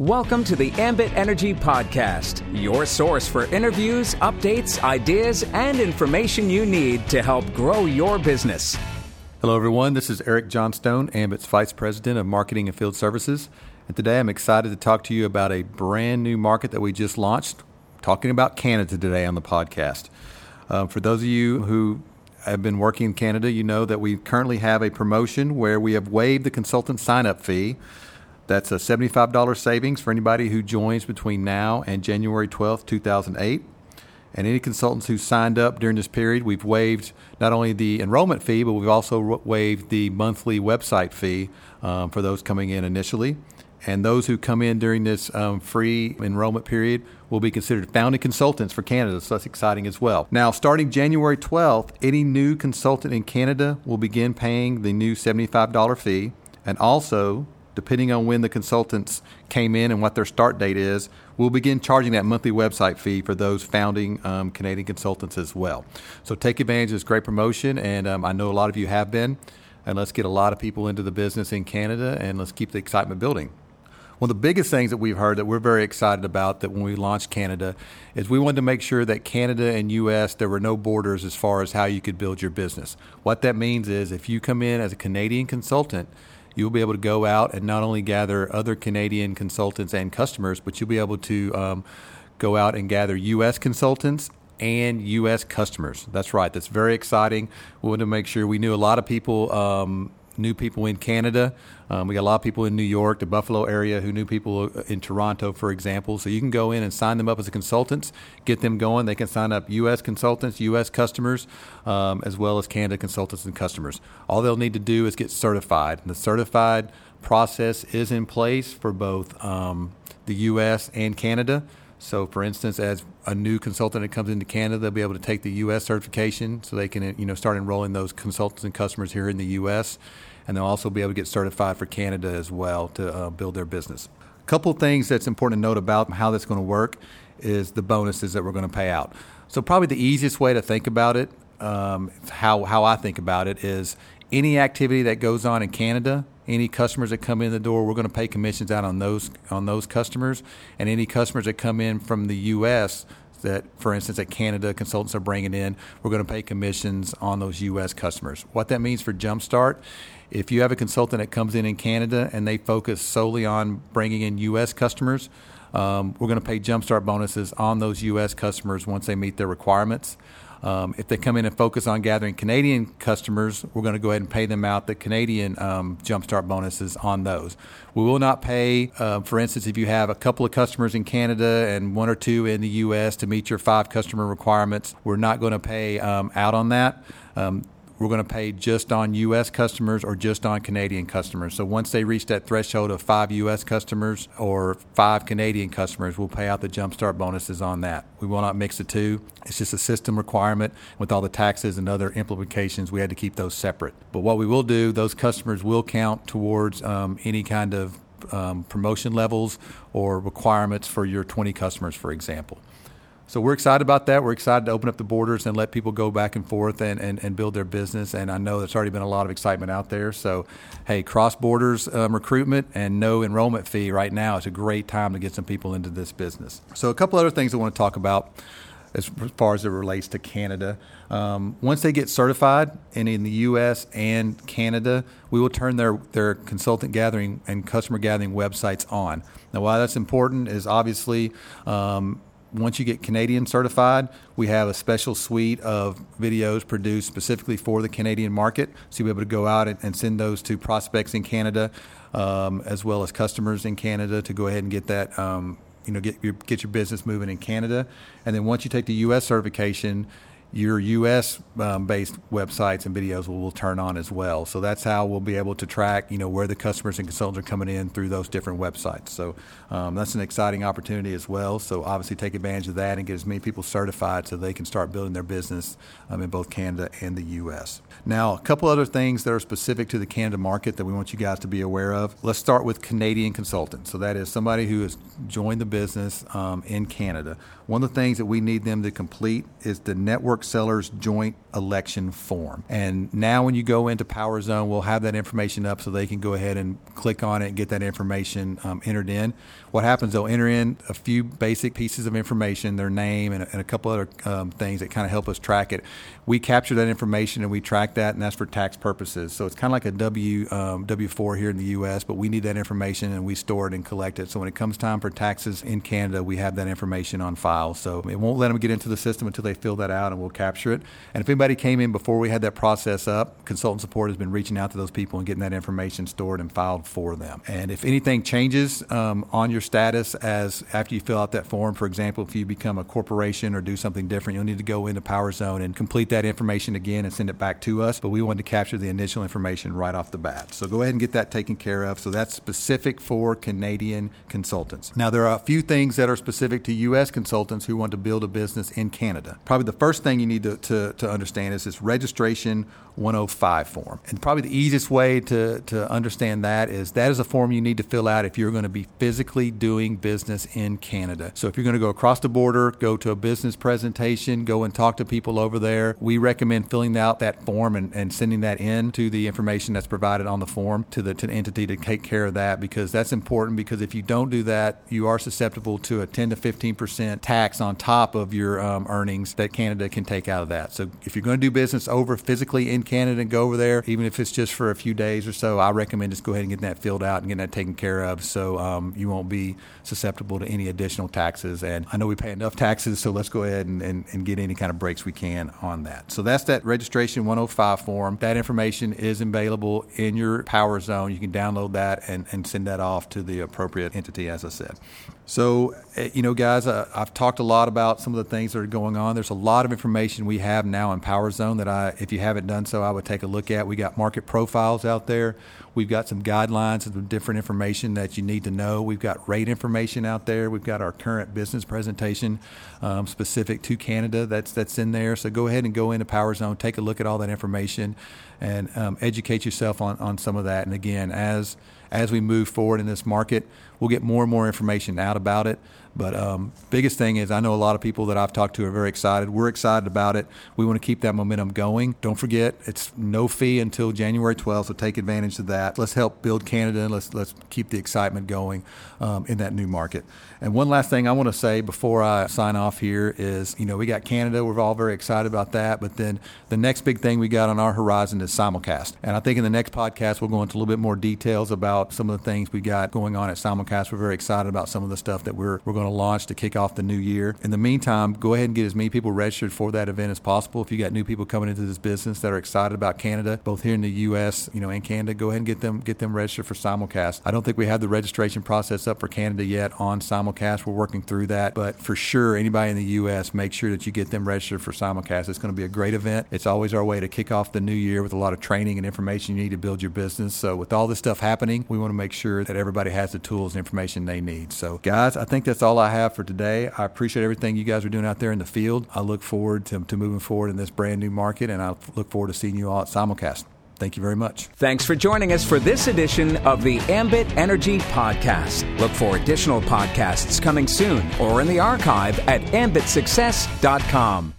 Welcome to the Ambit Energy Podcast, your source for interviews, updates, ideas, and information you need to help grow your business. Hello, everyone. This is Eric Johnstone, Ambit's Vice President of Marketing and Field Services. And today I'm excited to talk to you about a brand new market that we just launched, talking about Canada today on the podcast. Uh, for those of you who have been working in Canada, you know that we currently have a promotion where we have waived the consultant sign up fee that's a $75 savings for anybody who joins between now and January 12th, 2008. And any consultants who signed up during this period, we've waived not only the enrollment fee, but we've also waived the monthly website fee um, for those coming in initially. And those who come in during this um, free enrollment period will be considered founding consultants for Canada, so that's exciting as well. Now, starting January 12th, any new consultant in Canada will begin paying the new $75 fee. And also, depending on when the consultants came in and what their start date is, we'll begin charging that monthly website fee for those founding um, Canadian consultants as well. So take advantage of this great promotion, and um, I know a lot of you have been. And let's get a lot of people into the business in Canada, and let's keep the excitement building. One of the biggest things that we've heard that we're very excited about that when we launched Canada is we wanted to make sure that Canada and US there were no borders as far as how you could build your business. What that means is if you come in as a Canadian consultant, you'll be able to go out and not only gather other Canadian consultants and customers, but you'll be able to um, go out and gather U.S. consultants and U.S. customers. That's right. That's very exciting. We wanted to make sure we knew a lot of people um, knew people in Canada. Um, we got a lot of people in New York, the Buffalo area, who knew people in Toronto, for example. So you can go in and sign them up as a consultants, get them going. They can sign up U.S. consultants, U.S. customers, um, as well as Canada consultants and customers. All they'll need to do is get certified. And the certified process is in place for both um, the U.S. and Canada. So, for instance, as a new consultant that comes into Canada, they'll be able to take the U.S. certification, so they can you know start enrolling those consultants and customers here in the U.S and they'll also be able to get certified for Canada as well to uh, build their business. A couple things that's important to note about how that's going to work is the bonuses that we're going to pay out. So probably the easiest way to think about it, um, how how I think about it is any activity that goes on in Canada, any customers that come in the door, we're going to pay commissions out on those on those customers, and any customers that come in from the U.S that, for instance, that Canada consultants are bringing in, we're going to pay commissions on those U.S. customers. What that means for Jumpstart, if you have a consultant that comes in in Canada and they focus solely on bringing in U.S. customers, um, we're going to pay Jumpstart bonuses on those U.S. customers once they meet their requirements. Um, if they come in and focus on gathering Canadian customers, we're going to go ahead and pay them out the Canadian um, Jumpstart bonuses on those. We will not pay, uh, for instance, if you have a couple of customers in Canada and one or two in the U.S. to meet your five customer requirements, we're not going to pay um, out on that. Um, we're going to pay just on U.S. customers or just on Canadian customers. So once they reach that threshold of five U.S. customers or five Canadian customers, we'll pay out the Jumpstart bonuses on that. We will not mix the two. It's just a system requirement with all the taxes and other implications. We had to keep those separate. But what we will do, those customers will count towards um, any kind of um, promotion levels or requirements for your 20 customers, for example. So we're excited about that. We're excited to open up the borders and let people go back and forth and, and, and build their business. And I know there's already been a lot of excitement out there. So, hey, cross borders um, recruitment and no enrollment fee right now is a great time to get some people into this business. So, a couple other things I want to talk about as far as it relates to Canada. Um, once they get certified and in the U.S. and Canada, we will turn their, their consultant gathering and customer gathering websites on. Now, why that's important is obviously um, once you get Canadian certified, we have a special suite of videos produced specifically for the Canadian market. So you'll be able to go out and, and send those to prospects in Canada, um, as well as customers in Canada, to go ahead and get that. Um, you know, get your get your business moving in Canada, and then once you take the U.S. certification, your U.S. Um, based websites and videos will, will, turn on as well. So that's how we'll be able to track, you know, where the customers and consultants are coming in through those different websites. So um, that's an exciting opportunity as well. So obviously take advantage of that and get as many people certified so they can start building their business um, in both Canada and the U.S. Now, a couple other things that are specific to the Canada market that we want you guys to be aware of. Let's start with Canadian consultants. So that is somebody who has joined the business um, in Canada. One of the things that we need them to complete is the network Sellers Joint Election Form. And now when you go into Power Zone, we'll have that information up so they can go ahead and click on it and get that information um, entered in. What happens, they'll enter in a few basic pieces of information, their name, and a, and a couple other um, things that kind of help us track it. We capture that information and we track that, and that's for tax purposes. So it's kind of like a W um, W4 here in the U.S., but we need that information and we store it and collect it. So when it comes time for taxes in Canada, we have that information on file. So it won't let them get into the system until they fill that out, and we'll capture it. And if anybody came in before we had that process up, consultant support has been reaching out to those people and getting that information stored and filed for them. And if anything changes um, on your status as after you fill out that form, for example, if you become a corporation or do something different, you'll need to go into Power Zone and complete that information again and send it back to us. But we wanted to capture the initial information right off the bat. So go ahead and get that taken care of. So that's specific for Canadian consultants. Now, there are a few things that are specific to U.S. consultants who want to build a business in Canada. Probably the first thing you need to, to, to understand is this regulation 105 form. And probably the easiest way to, to understand that is that is a form you need to fill out if you're going to be physically doing business in Canada. So if you're going to go across the border, go to a business presentation, go and talk to people over there, we recommend filling out that form and, and sending that in to the information that's provided on the form to the, to the entity to take care of that because that's important because if you don't do that, you are susceptible to a 10 to 15% tax on top of your um, earnings that Canada can take out of that. So if you're going to do business over physically in Canada and go over there, even if it's just for a few days or so, I recommend just go ahead and get that filled out and get that taken care of so um, you won't be susceptible to any additional taxes. And I know we pay enough taxes, so let's go ahead and, and, and get any kind of breaks we can on that. So that's that regulation 105 form. That information is available in your power zone. You can download that and, and send that off to the appropriate entity, as I said. So, eh, you know, guys, uh, I've talked a lot about some of the things that are going on. There's a lot of information we have now in Power Zone that I, if you haven't done so, I would take a look at. We got market profiles out there. We've got some guidelines and some different information that you need to know. We've got rate information out there. We've got our current business presentation um, specific to Canada that's that's in there. So go ahead and go into Power Zone, take a look at all that information, and um, educate yourself on, on some of that. And again, as as we move forward in this market, we'll get more and more information out about it. But um, biggest thing is, I know a lot of people that I've talked to are very excited. We're excited about it. We want to keep that momentum going. Don't forget, it's no fee until January 12th, so take advantage of that. Let's help build Canada and let's let's keep the excitement going um, in that new market. And one last thing I want to say before I sign off here is, you know, we got Canada. We're all very excited about that. But then the next big thing we got on our horizon is simulcast. And I think in the next podcast we'll go into a little bit more details about some of the things we got going on at simulcast. We're very excited about some of the stuff that we're we're going to launch to kick off the new year. In the meantime, go ahead and get as many people registered for that event as possible. If you got new people coming into this business that are excited about Canada, both here in the U.S., you know, and Canada, go ahead and get them get them registered for simulcast. I don't think we have the registration process up for Canada yet on simulcast. We're working through that, but for sure, anybody in the U.S., make sure that you get them registered for simulcast. It's going to be a great event. It's always our way to kick off the new year with a lot of training and information you need to build your business. So with all this stuff happening, we want to make sure that everybody has the tools and information they need. So guys, I think that's all I have for today. I appreciate everything you guys are doing out there in the field. I look forward to, to moving forward in this brand new market, and I look forward to seeing you all at Simulcast. Thank you very much. Thanks for joining us for this edition of the Ambit Energy Podcast. Look for additional podcasts coming soon or in the archive at ambitsuccess.com.